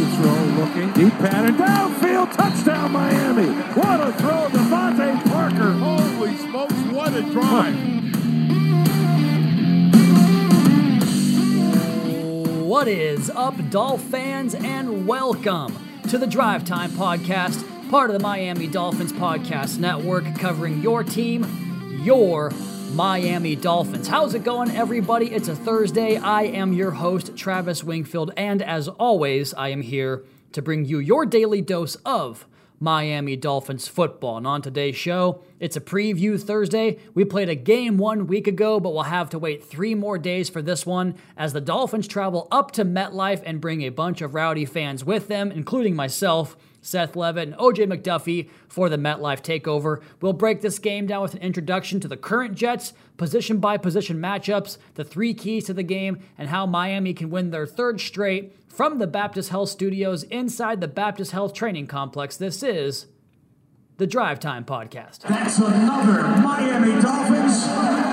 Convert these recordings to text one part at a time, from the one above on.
the throw, looking. Deep pattern, downfield, touchdown Miami. What a throw, DeVante Parker. Holy smokes, what a drive. What is up, Dolph fans, and welcome to the Drive Time Podcast, part of the Miami Dolphins Podcast Network, covering your team, your Miami Dolphins. How's it going, everybody? It's a Thursday. I am your host, Travis Wingfield, and as always, I am here to bring you your daily dose of Miami Dolphins football. And on today's show, it's a preview Thursday. We played a game one week ago, but we'll have to wait three more days for this one as the Dolphins travel up to MetLife and bring a bunch of rowdy fans with them, including myself. Seth Levit, and OJ McDuffie for the MetLife takeover. We'll break this game down with an introduction to the current Jets, position by position matchups, the three keys to the game, and how Miami can win their third straight from the Baptist Health Studios inside the Baptist Health Training Complex. This is the Drive Time Podcast. That's another Miami Dolphins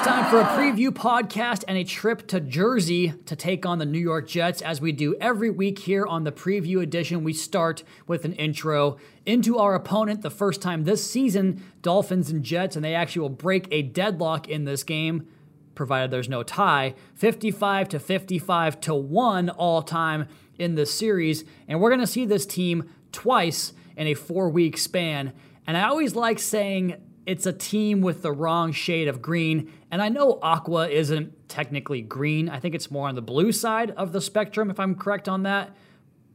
it's time for a preview podcast and a trip to Jersey to take on the New York Jets. As we do every week here on the preview edition, we start with an intro into our opponent the first time this season, Dolphins and Jets, and they actually will break a deadlock in this game provided there's no tie, 55 to 55 to 1 all time in this series. And we're going to see this team twice in a four week span. And I always like saying it's a team with the wrong shade of green. And I know aqua isn't technically green. I think it's more on the blue side of the spectrum, if I'm correct on that.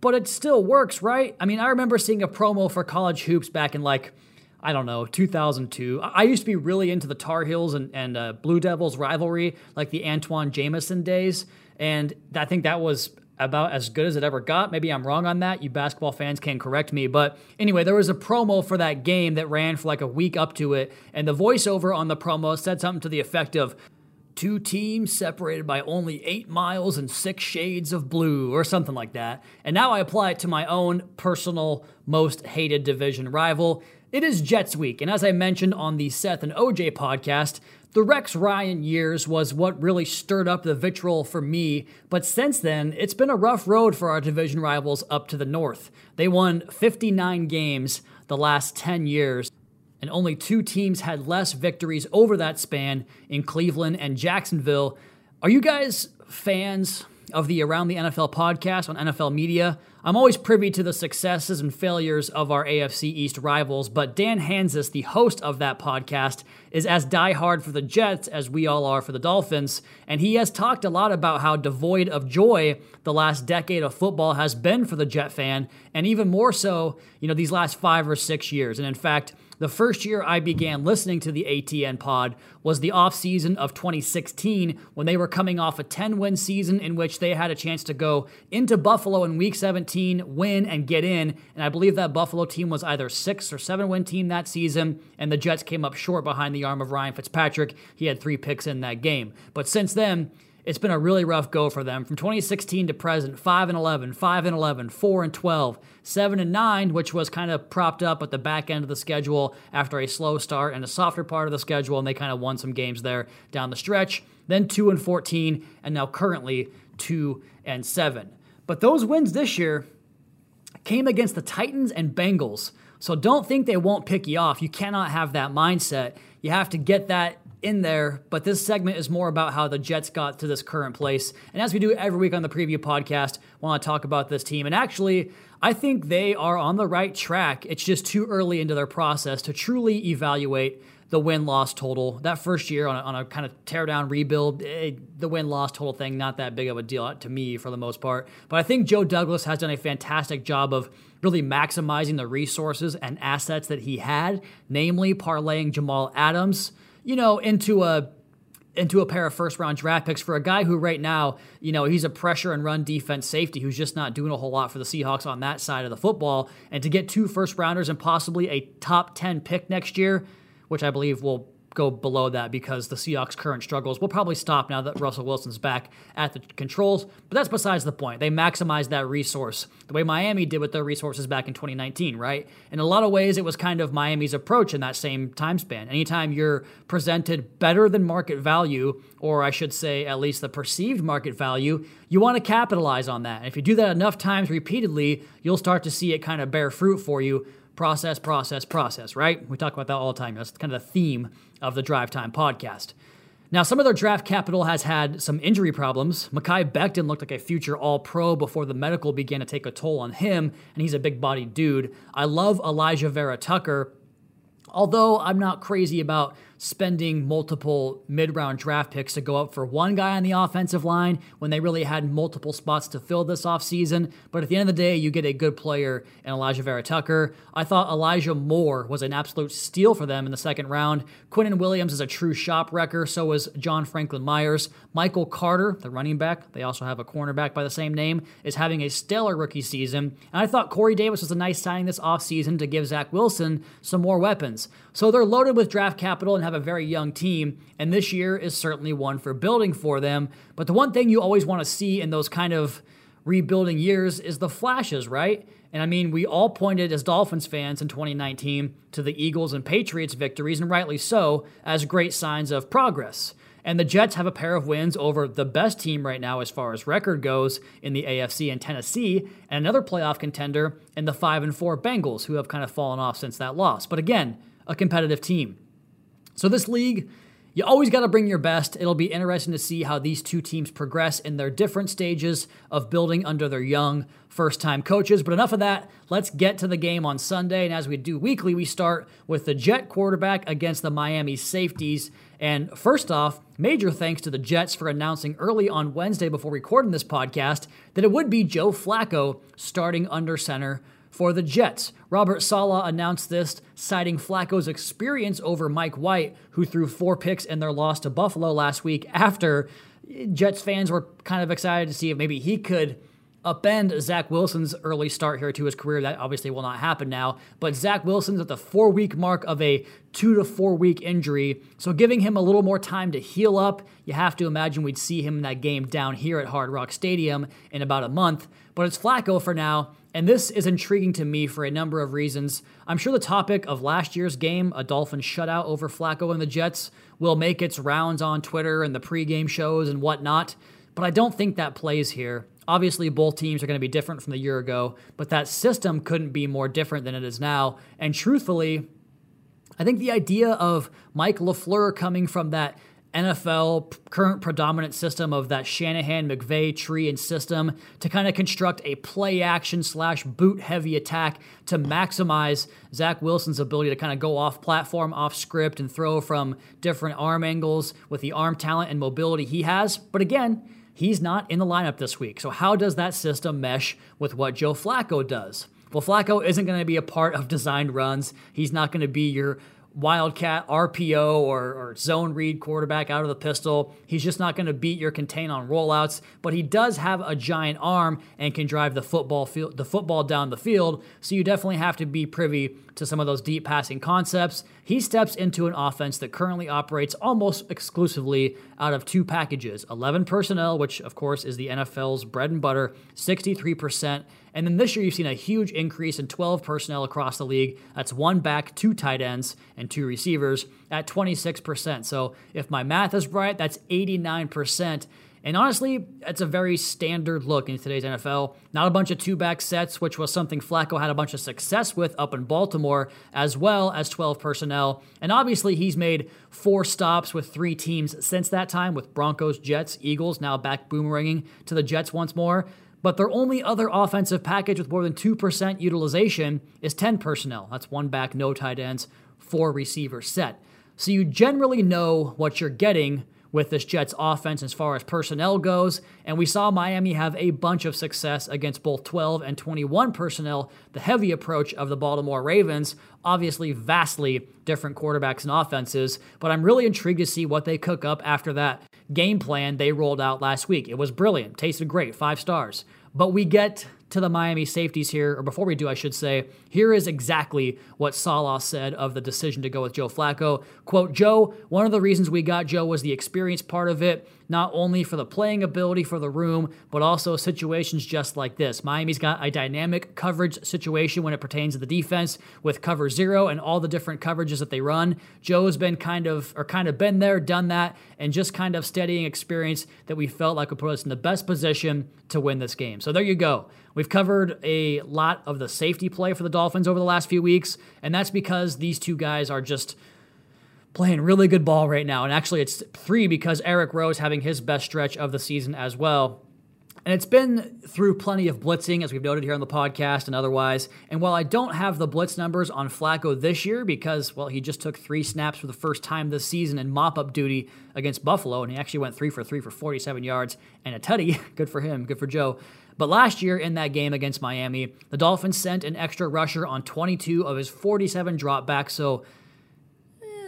But it still works, right? I mean, I remember seeing a promo for college hoops back in like, I don't know, 2002. I used to be really into the Tar Heels and, and uh, Blue Devils rivalry, like the Antoine Jamison days. And I think that was about as good as it ever got. Maybe I'm wrong on that. You basketball fans can correct me. But anyway, there was a promo for that game that ran for like a week up to it. And the voiceover on the promo said something to the effect of, Two teams separated by only eight miles and six shades of blue, or something like that. And now I apply it to my own personal most hated division rival. It is Jets Week, and as I mentioned on the Seth and OJ podcast, the Rex Ryan years was what really stirred up the vitriol for me, but since then, it's been a rough road for our division rivals up to the north. They won 59 games the last 10 years, and only two teams had less victories over that span in Cleveland and Jacksonville. Are you guys fans of the Around the NFL podcast on NFL Media? I'm always privy to the successes and failures of our AFC East rivals, but Dan Hanzus, the host of that podcast, is as diehard for the Jets as we all are for the Dolphins, and he has talked a lot about how devoid of joy the last decade of football has been for the Jet fan, and even more so, you know, these last five or six years. And in fact, the first year I began listening to the ATN pod was the offseason of 2016 when they were coming off a 10 win season in which they had a chance to go into Buffalo in week 17, win, and get in. And I believe that Buffalo team was either six or seven win team that season, and the Jets came up short behind the arm of Ryan Fitzpatrick. He had three picks in that game. But since then, it's been a really rough go for them from 2016 to present 5 and 11 5 and 11 4 and 12 7 and 9 which was kind of propped up at the back end of the schedule after a slow start and a softer part of the schedule and they kind of won some games there down the stretch then 2 and 14 and now currently 2 and 7 but those wins this year came against the Titans and Bengals so don't think they won't pick you off you cannot have that mindset you have to get that in there, but this segment is more about how the Jets got to this current place. And as we do every week on the preview podcast, want to talk about this team. And actually, I think they are on the right track. It's just too early into their process to truly evaluate the win loss total. That first year on a, on a kind of tear down rebuild, it, eh, the win loss total thing, not that big of a deal to me for the most part. But I think Joe Douglas has done a fantastic job of really maximizing the resources and assets that he had, namely parlaying Jamal Adams you know, into a into a pair of first round draft picks for a guy who right now, you know, he's a pressure and run defense safety who's just not doing a whole lot for the Seahawks on that side of the football. And to get two first rounders and possibly a top 10 pick next year, which I believe will go below that because the Seahawks' current struggles will probably stop now that Russell Wilson's back at the controls. But that's besides the point. They maximize that resource the way Miami did with their resources back in 2019, right? In a lot of ways, it was kind of Miami's approach in that same time span. Anytime you're presented better than market value, or I should say, at least the perceived market value, you want to capitalize on that. And if you do that enough times repeatedly, you'll start to see it kind of bear fruit for you process, process, process, right? We talk about that all the time. That's kind of the theme of the Drive Time podcast. Now, some of their draft capital has had some injury problems. Mekhi Becton looked like a future all pro before the medical began to take a toll on him, and he's a big bodied dude. I love Alijah Vera Tucker, although I'm not crazy about spending multiple mid round draft picks to go up for one guy on the offensive line when they really had multiple spots to fill this offseason. But at the end of the day, you get a good player in Alijah Vera Tucker. I thought Elijah Moore was an absolute steal for them in the second round. Quinnen Williams is a true shop wrecker, so is John Franklin Myers. Michael Carter, the running back, they also have a cornerback by the same name, is having a stellar rookie season. And I thought Corey Davis was a nice signing this offseason to give Zach Wilson some more weapons. So they're loaded with draft capital and have a very young team, and this year is certainly one for building for them. But the one thing you always want to see in those kind of rebuilding years is the flashes, right? And I mean, we all pointed as Dolphins fans in 2019 to the Eagles and Patriots victories, and rightly so, as great signs of progress. And the Jets have a pair of wins over the best team right now as far as record goes in the AFC and Tennessee, and another playoff contender in the 5 and 4 Bengals, who have kind of fallen off since that loss. But again, a competitive team. So, this league, you always got to bring your best. It'll be interesting to see how these two teams progress in their different stages of building under their young first time coaches. But enough of that. Let's get to the game on Sunday. And as we do weekly, we start with the Jet quarterback against the Miami safeties. And first off, major thanks to the Jets for announcing early on Wednesday before recording this podcast that it would be Joe Flacco starting under center for the Jets. Robert Saleh announced this, citing Flacco's experience over Mike White, who threw four picks in their loss to Buffalo last week after Jets fans were kind of excited to see if maybe he could upend Zach Wilson's early start here to his career. That obviously will not happen now. But Zach Wilson's at the four week mark of a two to four week injury. So giving him a little more time to heal up, you have to imagine we'd see him in that game down here at Hard Rock Stadium in about a month. But it's Flacco for now. And this is intriguing to me for a number of reasons. I'm sure the topic of last year's game, a Dolphins shutout over Flacco and the Jets, will make its rounds on Twitter and the pregame shows and whatnot. But I don't think that plays here. Obviously, both teams are going to be different from the year ago, but that system couldn't be more different than it is now. And truthfully, I think the idea of Mike LaFleur coming from that NFL current predominant system of that Shanahan McVay tree and system to kind of construct a play action slash boot heavy attack to maximize Zach Wilson's ability to kind of go off platform, off script, and throw from different arm angles with the arm talent and mobility he has. But again, He's not in the lineup this week. So, how does that system mesh with what Joe Flacco does? Well, Flacco isn't going to be a part of designed runs. He's not going to be your wildcat RPO or, or, zone read quarterback out of the pistol. He's just not going to beat your contain on rollouts, but he does have a giant arm and can drive the football field, the football down the field. So you definitely have to be privy to some of those deep passing concepts. He steps into an offense that currently operates almost exclusively out of two packages 11 personnel, which of course is the NFL's bread and butter, 63%. And then this year, you've seen a huge increase in 12 personnel across the league. That's one back, two tight ends, and two receivers at 26%. So if my math is right, that's 89%. And honestly, it's a very standard look in today's NFL. Not a bunch of two back sets, which was something Flacco had a bunch of success with up in Baltimore, as well as 12 personnel. And obviously, he's made four stops with three teams since that time, with Broncos, Jets, Eagles, now back boomeranging to the Jets once more. But their only other offensive package with more than 2% utilization is 10 personnel. That's one back, no tight ends, four receiver set. So you generally know what you're getting with this Jets offense as far as personnel goes. And we saw Miami have a bunch of success against both 12 and 21 personnel, the heavy approach of the Baltimore Ravens. Obviously, vastly different quarterbacks and offenses, but I'm really intrigued to see what they cook up after that game plan they rolled out last week. It was brilliant, tasted great, five stars. But we get to the Miami safeties here, or before we do, I should say, here is exactly what Saleh said of the decision to go with Joe Flacco. Quote, Joe, one of the reasons we got Joe was the experience part of it, not only for the playing ability for the room, but also situations just like this. Miami's got a dynamic coverage situation when it pertains to the defense with cover zero and all the different coverages that they run. Joe's been kind of, or kind of been there, done that, and just kind of steadying experience that we felt like would put us in the best position to win this game. So there you go. We've covered a lot of the safety play for the Dolphins over the last few weeks, and that's because these two guys are just playing really good ball right now. And actually, it's three because Eric Rowe is having his best stretch of the season as well. And it's been through plenty of blitzing, as we've noted here on the podcast and otherwise. And while I don't have the blitz numbers on Flacco this year because, well, he just took three snaps for the first time this season in mop up duty against Buffalo, and he actually went three for three for 47 yards and a tutty. good for him, good for Joe. But last year in that game against Miami, the Dolphins sent an extra rusher on 22 of his 47 dropbacks, so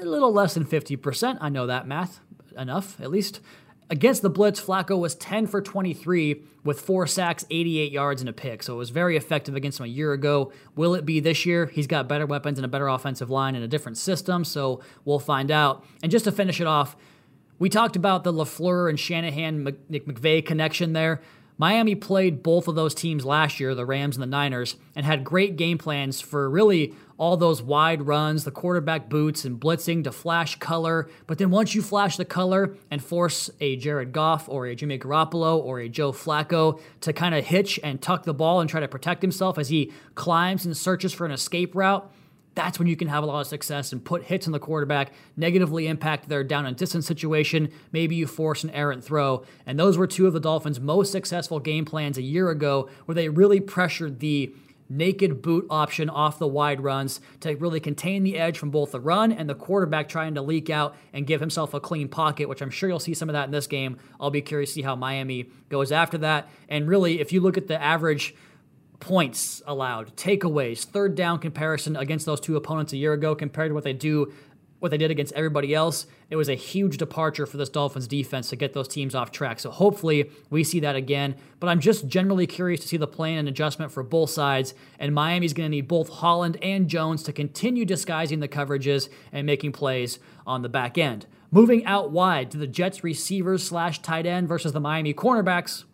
a little less than 50%. I know that math enough, at least. Against the Blitz, Flacco was 10 for 23 with four sacks, 88 yards, and a pick. So it was very effective against him a year ago. Will it be this year? He's got better weapons and a better offensive line and a different system, so we'll find out. And just to finish it off, we talked about the LaFleur and Shanahan McVay connection there. Miami played both of those teams last year, the Rams and the Niners, and had great game plans for really all those wide runs, the quarterback boots, and blitzing to flash color. But then once you flash the color and force a Jared Goff or a Jimmy Garoppolo or a Joe Flacco to kind of hitch and tuck the ball and try to protect himself as he climbs and searches for an escape route, that's when you can have a lot of success and put hits on the quarterback, negatively impact their down and distance situation. Maybe you force an errant throw. And those were two of the Dolphins' most successful game plans a year ago, where they really pressured the naked boot option off the wide runs to really contain the edge from both the run and the quarterback trying to leak out and give himself a clean pocket, which I'm sure you'll see some of that in this game. I'll be curious to see how Miami goes after that. And really, if you look at the average points allowed, takeaways, third down comparison against those two opponents a year ago compared to what they do what they did against everybody else. It was a huge departure for this Dolphins defense to get those teams off track. So hopefully we see that again. But I'm just generally curious to see the plan and adjustment for both sides. And Miami's going to need both Holland and Jones to continue disguising the coverages and making plays on the back end. Moving out wide to the Jets receivers slash tight end versus the Miami cornerbacks.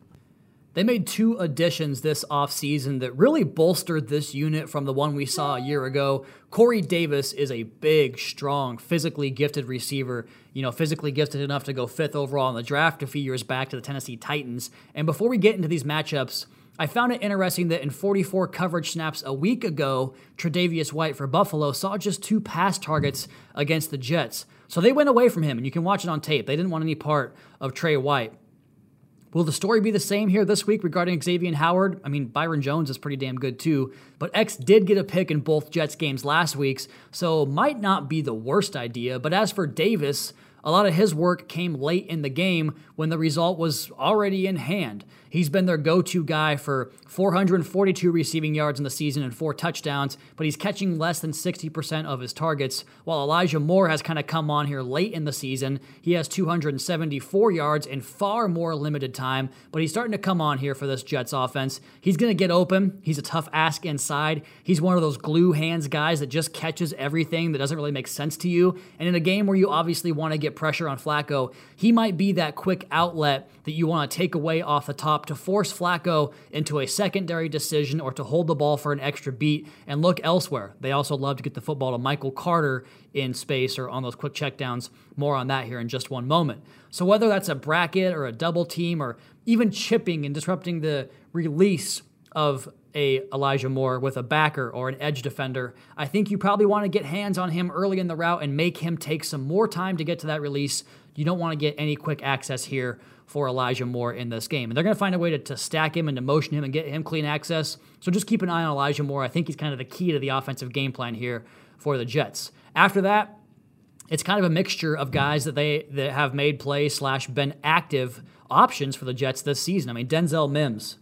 They made two additions this offseason that really bolstered this unit from the one we saw a year ago. Corey Davis is a big, strong, physically gifted receiver, you know, physically gifted enough to go fifth overall in the draft a few years back to the Tennessee Titans. And before we get into these matchups, I found it interesting that in 44 coverage snaps a week ago, Tre'Davious White for Buffalo saw just two pass targets against the Jets. So they went away from him, and you can watch it on tape. They didn't want any part of Trey White. Will the story be the same here this week regarding Xavier Howard? I mean, Byron Jones is pretty damn good too, but X did get a pick in both Jets games last week's, so might not be the worst idea. But as for Davis, a lot of his work came late in the game when the result was already in hand. He's been their go to guy for 442 receiving yards in the season and four touchdowns, but he's catching less than 60% of his targets. While Elijah Moore has kind of come on here late in the season, he has 274 yards in far more limited time, but he's starting to come on here for this Jets offense. He's going to get open. He's a tough ask inside. He's one of those glue hands guys that just catches everything that doesn't really make sense to you. And in a game where you obviously want to get pressure on Flacco, he might be that quick outlet that you want to take away off the top to force Flacco into a secondary decision or to hold the ball for an extra beat and look elsewhere. They also love to get the football to Michael Carter in space or on those quick checkdowns. More on that here in just one moment. So, whether that's a bracket or a double team or even chipping and disrupting the release of a Elijah Moore with a backer or an edge defender, I think you probably want to get hands on him early in the route and make him take some more time to get to that release. You don't want to get any quick access here for Elijah Moore in this game. And they're going to find a way to, to stack him and to motion him and get him clean access. So just keep an eye on Elijah Moore. I think he's kind of the key to the offensive game plan here for the Jets. After that, it's kind of a mixture of guys that they that have made play slash been active options for the Jets this season. I mean, Denzel Mims.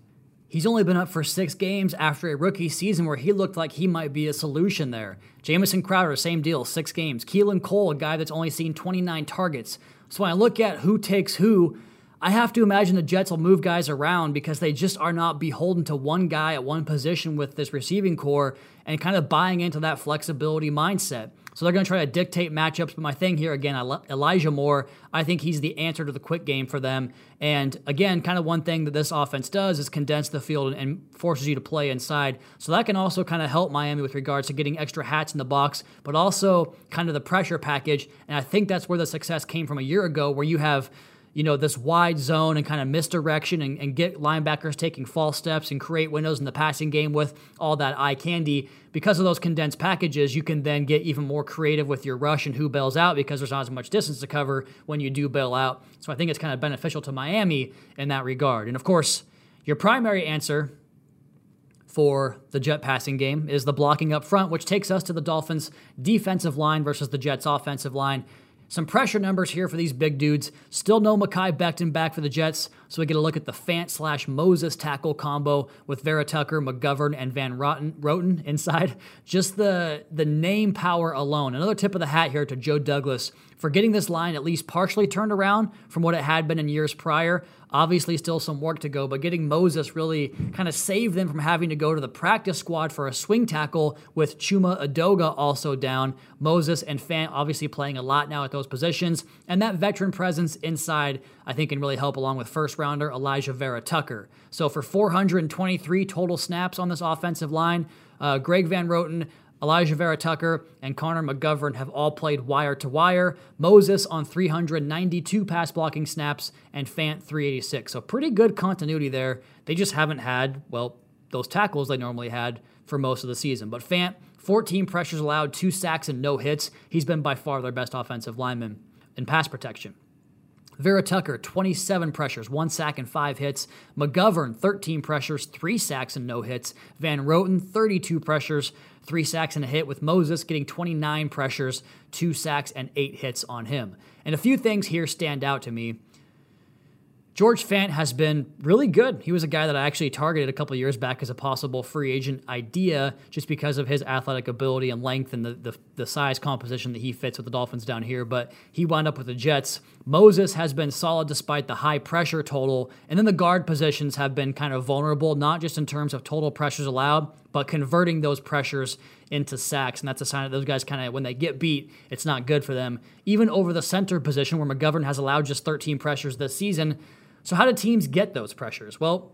He's only been up for six games after a rookie season where he looked like he might be a solution there. Jamison Crowder, same deal, six games. Keelan Cole, a guy that's only seen 29 targets. So when I look at who takes who, I have to imagine the Jets will move guys around because they just are not beholden to one guy at one position with this receiving core and kind of buying into that flexibility mindset. So they're going to try to dictate matchups. But my thing here, again, Elijah Moore, I think he's the answer to the quick game for them. And again, kind of one thing that this offense does is condense the field and forces you to play inside. So that can also kind of help Miami with regards to getting extra hats in the box, but also kind of the pressure package. And I think that's where the success came from a year ago, where you have you know, this wide zone and kind of misdirection and, and, get linebackers taking false steps and create windows in the passing game with all that eye candy. Because of those condensed packages, you can then get even more creative with your rush and who bails out because there's not as much distance to cover when you do bail out. So I think it's kind of beneficial to Miami in that regard. And of course, your primary answer for the Jet passing game is the blocking up front, which takes us to the Dolphins' defensive line versus the Jets' offensive line. Some pressure numbers here for these big dudes. Still no Mekhi Becton back for the Jets, so we get a look at the Fant slash Moses tackle combo with Vera Tucker, McGovern, and Van Roten, Roten inside. Just the, the name power alone. Another tip of the hat here to Joe Douglas for getting this line at least partially turned around from what it had been in years prior. Obviously, still some work to go, but getting Moses really kind of saved them from having to go to the practice squad for a swing tackle with Chuma Edoga also down. Moses and Fant obviously playing a lot now at those positions, and that veteran presence inside I think can really help along with first rounder Alijah Vera Tucker. So for 423 total snaps on this offensive line, uh, Greg Van Roten Alijah Vera Tucker and Connor McGovern have all played wire to wire. Moses on 392 pass blocking snaps and Fant 386. So pretty good continuity there. They just haven't had, well, those tackles they normally had for most of the season. But Fant, 14 pressures allowed, two sacks, and no hits. He's been by far their best offensive lineman in pass protection. Vera Tucker, 27 pressures, one sack and five hits. McGovern, 13 pressures, three sacks and no hits. Van Roten, 32 pressures, three sacks and a hit, with Moses getting 29 pressures, two sacks, and eight hits on him. And a few things here stand out to me. George Fant has been really good. He was a guy that I actually targeted a couple years back as a possible free agent idea just because of his athletic ability and length and the, the, the, size composition that he fits with the Dolphins down here. But he wound up with the Jets. Moses has been solid despite the high pressure total. And then the guard positions have been kind of vulnerable, not just in terms of total pressures allowed, but converting those pressures into sacks. And that's a sign that those guys kind of, when they get beat, it's not good for them. Even over the center position, where McGovern has allowed just 13 pressures this season so, how do teams get those pressures? Well,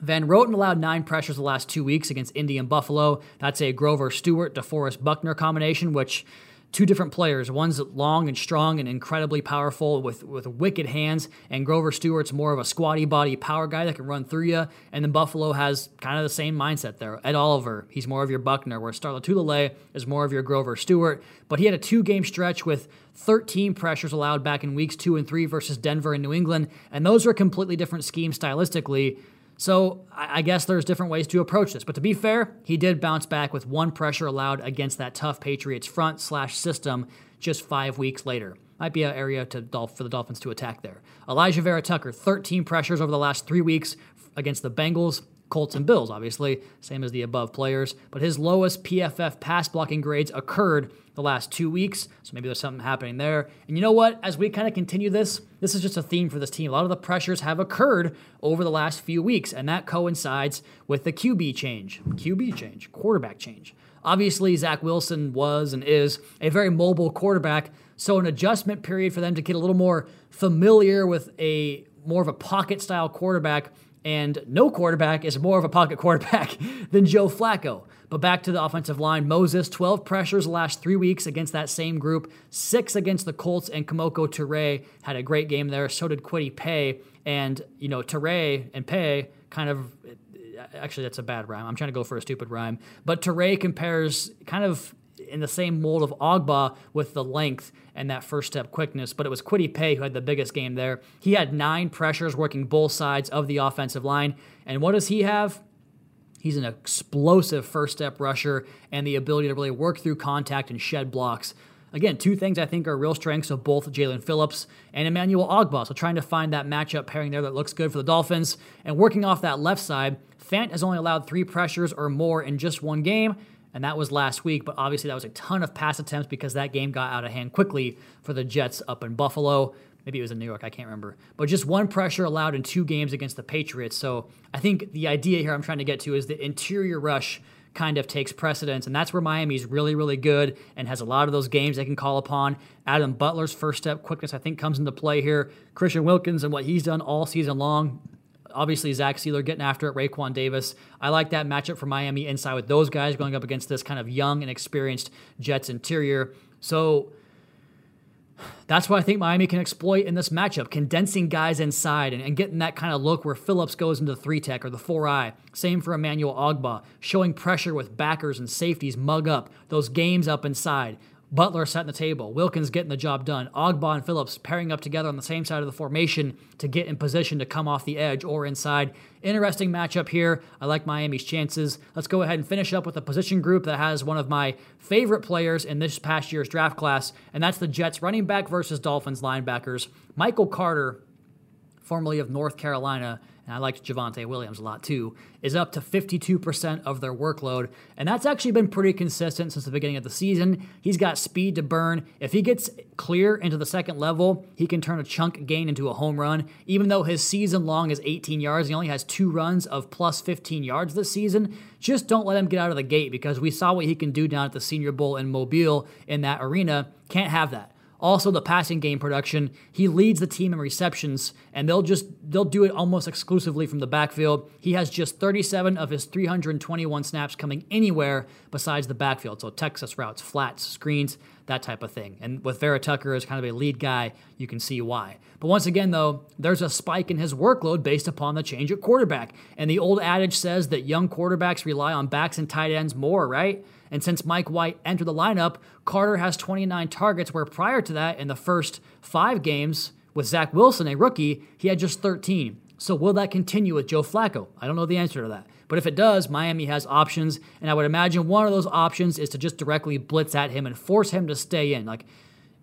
Van Roten allowed nine pressures the last two weeks against Indy and Buffalo. That's a Grover Stewart, DeForest Buckner combination, which two different players. One's long and strong and incredibly powerful with, with wicked hands, and Grover Stewart's more of a squatty body power guy that can run through you. And then Buffalo has kind of the same mindset there. Ed Oliver, he's more of your Buckner, where Star Lotulelei is more of your Grover Stewart. But he had a two game stretch with 13 pressures allowed back in weeks two and three versus Denver and New England, and those are completely different schemes stylistically. So I guess there's different ways to approach this. But to be fair, he did bounce back with one pressure allowed against that tough Patriots front slash system just five weeks later. Might be an area to for the Dolphins to attack there. Alijah Vera Tucker, 13 pressures over the last three weeks against the Bengals. Colts and Bills, obviously, same as the above players. But his lowest PFF pass blocking grades occurred the last two weeks, so maybe there's something happening there. And you know what? As we kind of continue this, this is just a theme for this team. A lot of the pressures have occurred over the last few weeks, and that coincides with the QB change, QB change, quarterback change. Obviously, Zach Wilson was and is a very mobile quarterback, so an adjustment period for them to get a little more familiar with a more of a pocket style quarterback and no quarterback is more of a pocket quarterback than Joe Flacco. But back to the offensive line Moses, 12 pressures last three weeks against that same group, six against the Colts, and Kemoko Turay had a great game there. So did Kwity Paye. And, you know, Turay and Paye kind of actually that's a bad rhyme. I'm trying to go for a stupid rhyme. But Turay compares kind of in the same mold of Ogbah with the length and that first step quickness, but it was Kwity Paye who had the biggest game there. He had nine pressures working both sides of the offensive line. And what does he have? He's an explosive first step rusher and the ability to really work through contact and shed blocks. Again, two things I think are real strengths of both Jaelan Phillips and Emmanuel Ogbah. So trying to find that matchup pairing there that looks good for the Dolphins. And working off that left side, Fant has only allowed three pressures or more in just one game and that was last week. But obviously, that was a ton of pass attempts because that game got out of hand quickly for the Jets up in Buffalo. maybe it was in New York, I can't remember. But just one pressure allowed in two games against the Patriots. So I think the idea here I'm trying to get to is the interior rush kind of takes precedence, and that's where Miami's really, really good and has a lot of those games they can call upon. Adam Butler's first step quickness, I think, comes into play here. Christian Wilkins and what he's done all season long. Obviously, Zach Sieler getting after it, Raekwon Davis. I like that matchup for Miami inside with those guys going up against this kind of young and experienced Jets interior. So that's what I think Miami can exploit in this matchup, condensing guys inside and, and, getting that kind of look where Phillips goes into the three tech or the four eye. Same for Emmanuel Ogbah, showing pressure with backers and safeties mug up those games up inside. Butler setting the table. Wilkins getting the job done. Ogbah and Phillips pairing up together on the same side of the formation to get in position to come off the edge or inside. Interesting matchup here. I like Miami's chances. Let's go ahead and finish up with a position group that has one of my favorite players in this past year's draft class, and that's the Jets running back versus Dolphins linebackers. Michael Carter, formerly of North Carolina, and I liked Javonte Williams a lot too, is up to 52% of their workload. And that's actually been pretty consistent since the beginning of the season. He's got speed to burn. If he gets clear into the second level, he can turn a chunk gain into a home run. Even though his season long is 18 yards, he only has two runs of plus 15 yards this season. Just don't let him get out of the gate because we saw what he can do down at the Senior Bowl in Mobile in that arena. Can't have that. Also, the passing game production. He leads the team in receptions, and they'll just they'll do it almost exclusively from the backfield. He has just 37 of his 321 snaps coming anywhere besides the backfield. So Texas routes, flats, screens, that type of thing. And with Vera Tucker as kind of a lead guy, you can see why. But once again, though, there's a spike in his workload based upon the change at quarterback. And the old adage says that young quarterbacks rely on backs and tight ends more, right? And since Mike White entered the lineup, Carter has 29 targets, where prior to that, in the first five games with Zach Wilson, a rookie, he had just 13. So will that continue with Joe Flacco? I don't know the answer to that. But if it does, Miami has options, and I would imagine one of those options is to just directly blitz at him and force him to stay in. Like,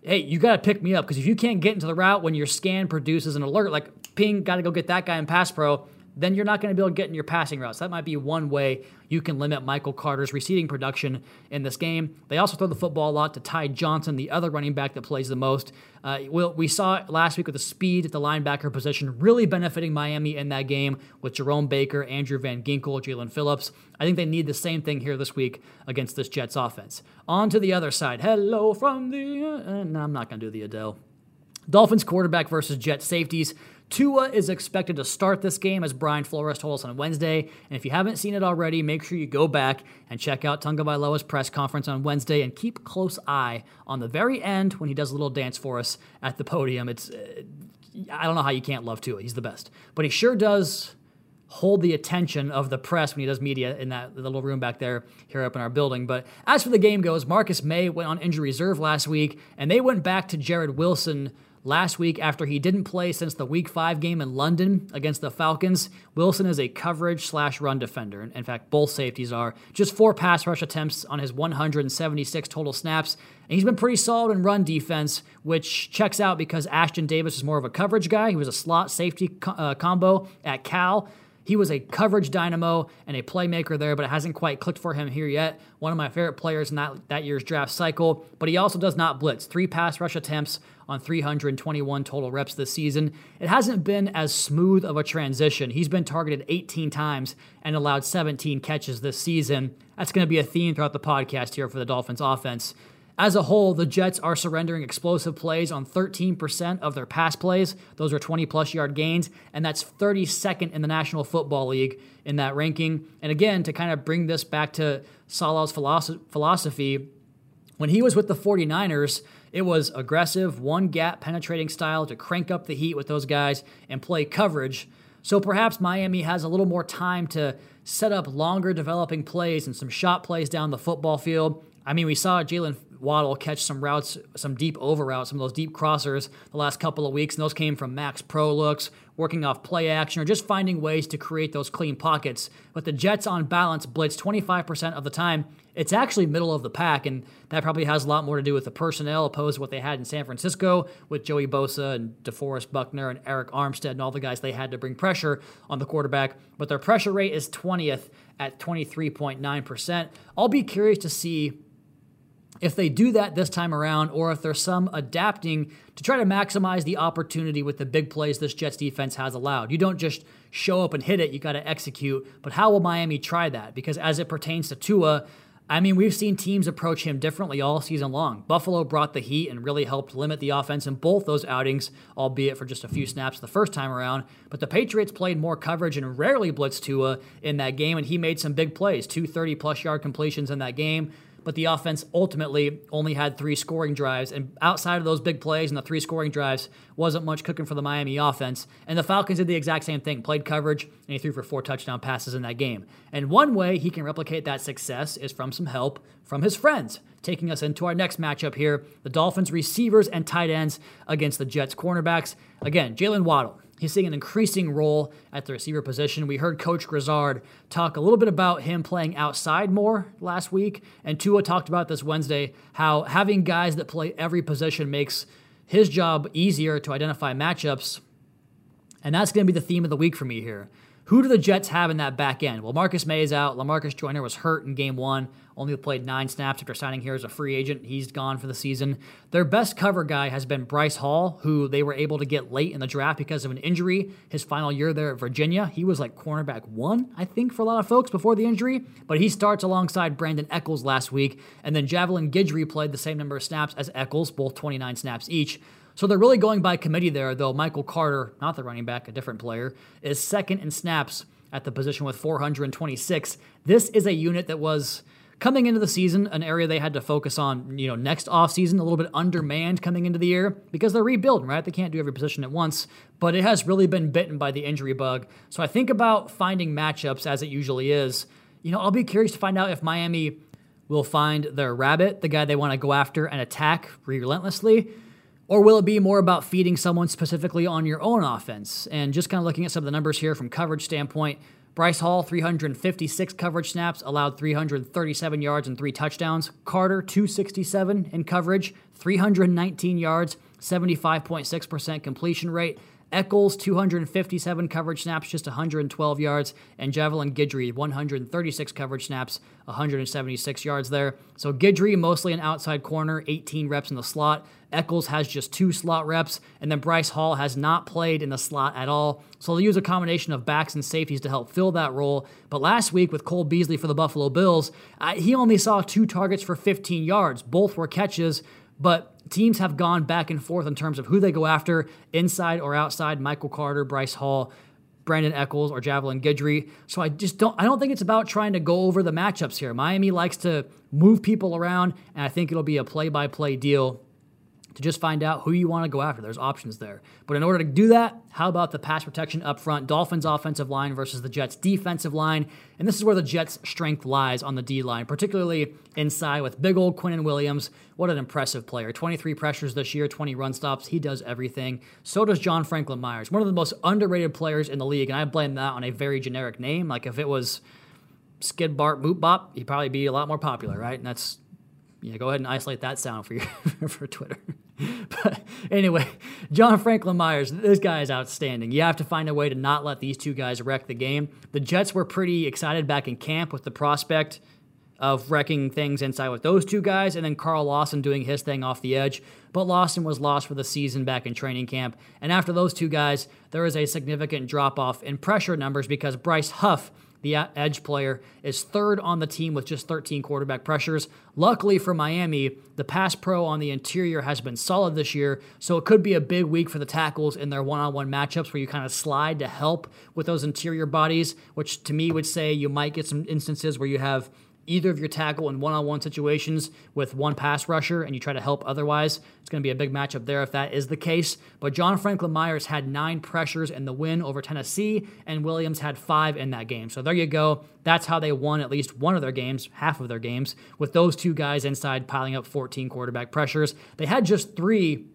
hey, you got to pick me up because if you can't get into the route when your scan produces an alert, like ping, got to go get that guy in pass pro, then you're not going to be able to get in your passing routes. That might be one way you can limit Michael Carter's receiving production in this game. They also throw the football a lot to Ty Johnson, the other running back that plays the most. Uh, we saw last week with the speed at the linebacker position really benefiting Miami in that game with Jerome Baker, Andrew Van Ginkel, Jaelan Phillips. I think they need the same thing here this week against this Jets offense. On to the other side. Hello from the. Uh, no, I'm not going to do the Adele. Dolphins quarterback versus Jet safeties. Tua is expected to start this game, as Brian Flores told us on Wednesday. And if you haven't seen it already, make sure you go back and check out Tagovailoa's press conference on Wednesday and keep close eye on the very end when he does a little dance for us at the podium. It's uh, I don't know how you can't love Tua; he's the best, but he sure does hold the attention of the press when he does media in that little room back there here up in our building. But as for the game goes, Marcus Maye went on injury reserve last week, and they went back to Jarrod Wilson Last week, after he didn't play since the Week 5 game in London against the Falcons, Wilson is a coverage slash run defender. In fact, both safeties are. Just four pass rush attempts on his 176 total snaps. And he's been pretty solid in run defense, which checks out because Ashtyn Davis is more of a coverage guy. He was a slot safety co- uh, combo at Cal. He was a coverage dynamo and a playmaker there, but it hasn't quite clicked for him here yet. One of my favorite players in that, that year's draft cycle, but he also does not blitz. Three pass rush attempts on 321 total reps this season. It hasn't been as smooth of a transition. He's been targeted 18 times and allowed 17 catches this season. That's going to be a theme throughout the podcast here for the Dolphins offense. As a whole, the Jets are surrendering explosive plays on 13% of their pass plays. Those are 20 plus yard gains, and that's 32nd in the National Football League in that ranking. And again, to kind of bring this back to Saleh's philosophy, when he was with the 49ers, it was aggressive, one gap penetrating style to crank up the heat with those guys and play coverage. So perhaps Miami has a little more time to set up longer developing plays and some shot plays down the football field. I mean, we saw Jaylen Waddle catch some routes, some deep over routes, some of those deep crossers the last couple of weeks, and those came from Max Pro looks, working off play action, or just finding ways to create those clean pockets. But the Jets on balance blitz 25% of the time. It's actually middle of the pack, and that probably has a lot more to do with the personnel opposed to what they had in San Francisco with Joey Bosa and DeForest Buckner and Arik Armstead and all the guys they had to bring pressure on the quarterback. But their pressure rate is 20th at 23.9%. I'll be curious to see if they do that this time around, or if there's some adapting to try to maximize the opportunity with the big plays this Jets defense has allowed. You don't just show up and hit it, you got to execute. But how will Miami try that? Because as it pertains to Tua, I mean, we've seen teams approach him differently all season long. Buffalo brought the heat and really helped limit the offense in both those outings, albeit for just a few snaps the first time around. But the Patriots played more coverage and rarely blitzed Tua in that game, and he made some big plays, two 30 plus yard completions in that game but the offense ultimately only had three scoring drives. And outside of those big plays and the three scoring drives, wasn't much cooking for the Miami offense. And the Falcons did the exact same thing played coverage, and he threw for four touchdown passes in that game. And one way he can replicate that success is from some help from his friends. Taking us into our next matchup here the Dolphins receivers and tight ends against the Jets cornerbacks. Again, Jaylen Waddle He's seeing an increasing role at the receiver position. We heard Coach Grizzard talk a little bit about him playing outside more last week, and Tua talked about this Wednesday how having guys that play every position makes his job easier to identify matchups. And that's going to be the theme of the week for me here. Who do the Jets have in that back end? Well, Marcus Maye is out. Lamarcus Joyner was hurt in game one, only played nine snaps after signing here as a free agent. He's gone for the season. Their best cover guy has been Bryce Hall, who they were able to get late in the draft because of an injury. His final year there at Virginia, he was like cornerback one, I think, for a lot of folks before the injury. But he starts alongside Brandon Echols last week. And then Javelin Guidry played the same number of snaps as Echols, both 29 snaps each. So they're really going by committee there, though Michael Carter, not the running back, a different player, is second in snaps at the position with 426. This is a unit that was coming into the season an area they had to focus on, you know, next offseason, a little bit undermanned coming into the year because they're rebuilding, right? They can't do every position at once, but it has really been bitten by the injury bug. So I think about finding matchups as it usually is. You know, I'll be curious to find out if Miami will find their rabbit, the guy they want to go after and attack relentlessly or will it be more about feeding someone specifically on your own offense? And just kind of looking at some of the numbers here from coverage standpoint, Bryce Hall, 356 coverage snaps, allowed 337 yards and three touchdowns. Carter, 267 in coverage, 319 yards, 75.6% completion rate. Echols, 257 coverage snaps, just 112 yards. And Javelin Guidry, 136 coverage snaps, 176 yards there. So Guidry, mostly an outside corner, 18 reps in the slot. Echols has just two slot reps, and then Bryce Hall has not played in the slot at all. So they'll use a combination of backs and safeties to help fill that role. But last week with Cole Beasley for the Buffalo Bills, uh, he only saw two targets for 15 yards. Both were catches, but teams have gone back and forth in terms of who they go after, inside or outside. Michael Carter, Bryce Hall, Brandon Echols, or Javelin Guidry. So I just don't. I don't think it's about trying to go over the matchups here. Miami likes to move people around, and I think it'll be a play-by-play deal to just find out who you want to go after. There's options there. But in order to do that, how about the pass protection up front? Dolphins offensive line versus the Jets defensive line. And this is where the Jets' strength lies on the D line, particularly inside with big old Quinnen Williams. What an impressive player. 23 pressures this year, 20 run stops. He does everything. So does John Franklin Myers, one of the most underrated players in the league. And I blame that on a very generic name. Like if it was Skid Bart Boot Bop, he'd probably be a lot more popular, right? And that's yeah, go ahead and isolate that sound for your for Twitter. but anyway, John Franklin Myers, this guy is outstanding. You have to find a way to not let these two guys wreck the game. The Jets were pretty excited back in camp with the prospect of wrecking things inside with those two guys, and then Carl Lawson doing his thing off the edge. But Lawson was lost for the season back in training camp. And after those two guys, there was a significant drop off in pressure numbers because Bryce Huff the edge player, is third on the team with just 13 quarterback pressures. Luckily for Miami, the pass pro on the interior has been solid this year, so it could be a big week for the tackles in their one on one matchups where you kind of slide to help with those interior bodies, which to me would say you might get some instances where you have either of your tackle in one-on-one situations with one pass rusher and you try to help otherwise. It's going to be a big matchup there if that is the case. But John Franklin Myers had nine pressures in the win over Tennessee, and Williams had five in that game. So there you go. That's how they won at least one of their games, half of their games, with those two guys inside piling up 14 quarterback pressures. They had just three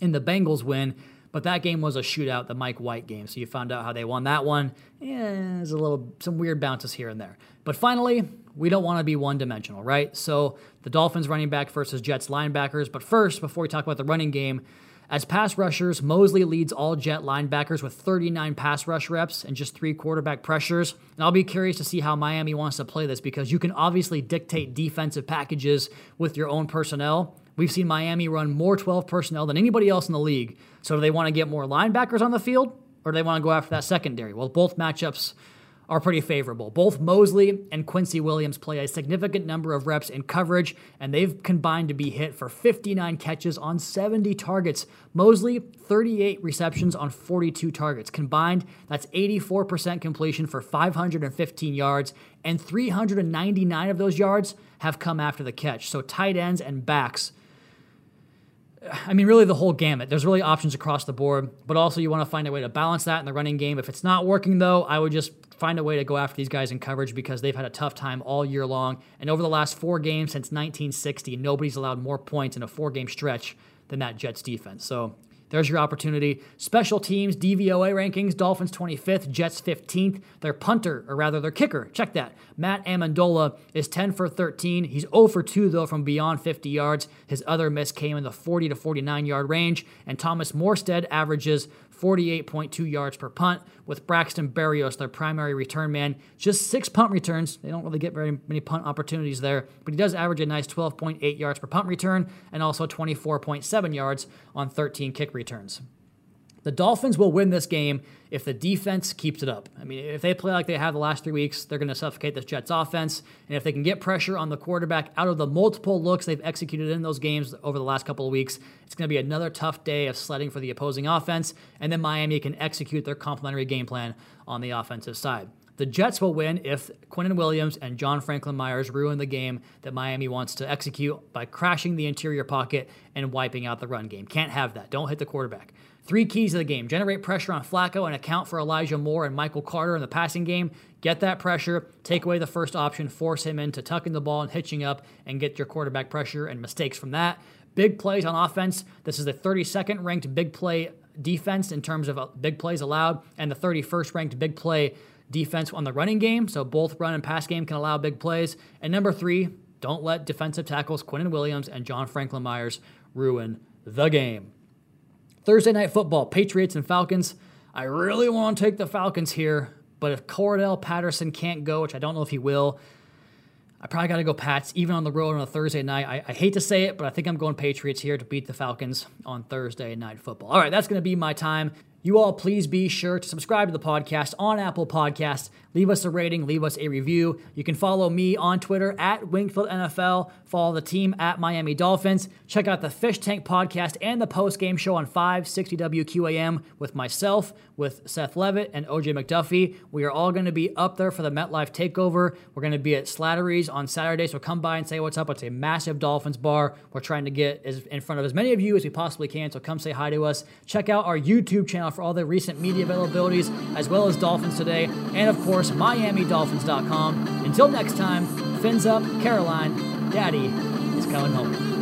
in the Bengals win. But that game was a shootout, the Mike White game. So you found out how they won that one. Yeah, there's a little some weird bounces here and there. But finally, we don't want to be one dimensional, right? So the Dolphins running back versus Jets linebackers. But first, before we talk about the running game, As pass rushers, Mosley leads all Jet linebackers with 39 pass rush reps and just three quarterback pressures. And I'll be curious to see how Miami wants to play this because you can obviously dictate defensive packages with your own personnel. We've seen Miami run more 12 personnel than anybody else in the league. So do they want to get more linebackers on the field or do they want to go after that secondary? Well, both matchups are pretty favorable. Both Mosley and Quincy Williams play a significant number of reps in coverage, and they've combined to be hit for 59 catches on 70 targets. Mosley, 38 receptions on 42 targets. Combined, that's 84% completion for 515 yards, and 399 of those yards have come after the catch. So tight ends and backs I mean, really the whole gamut. There's really options across the board, but also you want to find a way to balance that in the running game. If it's not working, though, I would just find a way to go after these guys in coverage because they've had a tough time all year long. And over the last four games since 1960, nobody's allowed more points in a four game stretch than that Jets defense. So there's your opportunity. Special teams, DVOA rankings, Dolphins 25th, Jets 15th. Their punter, or rather their kicker, check that. Matt Ammendola is 10 for 13. He's 0 for 2, though, from beyond 50 yards. His other miss came in the 40 to 49 yard range. And Thomas Morstead averages 48.2 yards per punt, with Braxton Berrios, their primary return man. Just six punt returns. They don't really get very many punt opportunities there, but he does average a nice 12.8 yards per punt return and also 24.7 yards on 13 kick returns. The Dolphins will win this game if the defense keeps it up. I mean, if they play like they have the last three weeks, they're going to suffocate this Jets offense. And if they can get pressure on the quarterback out of the multiple looks they've executed in those games over the last couple of weeks, it's going to be another tough day of sledding for the opposing offense. And then Miami can execute their complementary game plan on the offensive side. The Jets will win if Quinnen Williams and John Franklin Myers ruin the game that Miami wants to execute by crashing the interior pocket and wiping out the run game. Can't have that. Don't hit the quarterback. Three keys of the game generate pressure on Flacco and account for Elijah Moore and Michael Carter in the passing game. Get that pressure, take away the first option, force him into tucking the ball and hitching up, and get your quarterback pressure and mistakes from that. Big plays on offense. This is the 32nd ranked big play defense in terms of uh, big plays allowed, and the 31st ranked big play defense on the running game. So both run and pass game can allow big plays. And number three, don't let defensive tackles Quinnen Williams and John Franklin Myers ruin the game. Thursday night football, Patriots and Falcons. I really want to take the Falcons here, but if Cordarrelle Patterson can't go, which I don't know if he will, I probably got to go Pats, even on the road on a Thursday night. I, I, hate to say it, but I think I'm going Patriots here to beat the Falcons on Thursday night football. All right, that's going to be my time. You all please be sure to subscribe to the podcast on Apple Podcasts. Leave us a rating, leave us a review. You can follow me on Twitter at Wingfield NFL. Follow the team at Miami Dolphins. Check out the Fish Tank podcast and the post game show on 560 WQAM with myself, with Seth Levit and OJ McDuffie. We are all going to be up there for the MetLife takeover. We're going to be at Slattery's on Saturday, so come by and say what's up. It's a massive Dolphins bar. We're trying to get as, in front of as many of you as we possibly can, so come say hi to us. Check out our YouTube channel for all the recent media availabilities, as well as Dolphins Today, and of course, MiamiDolphins.com. Until next time, fins up, Caroline, Daddy is coming home.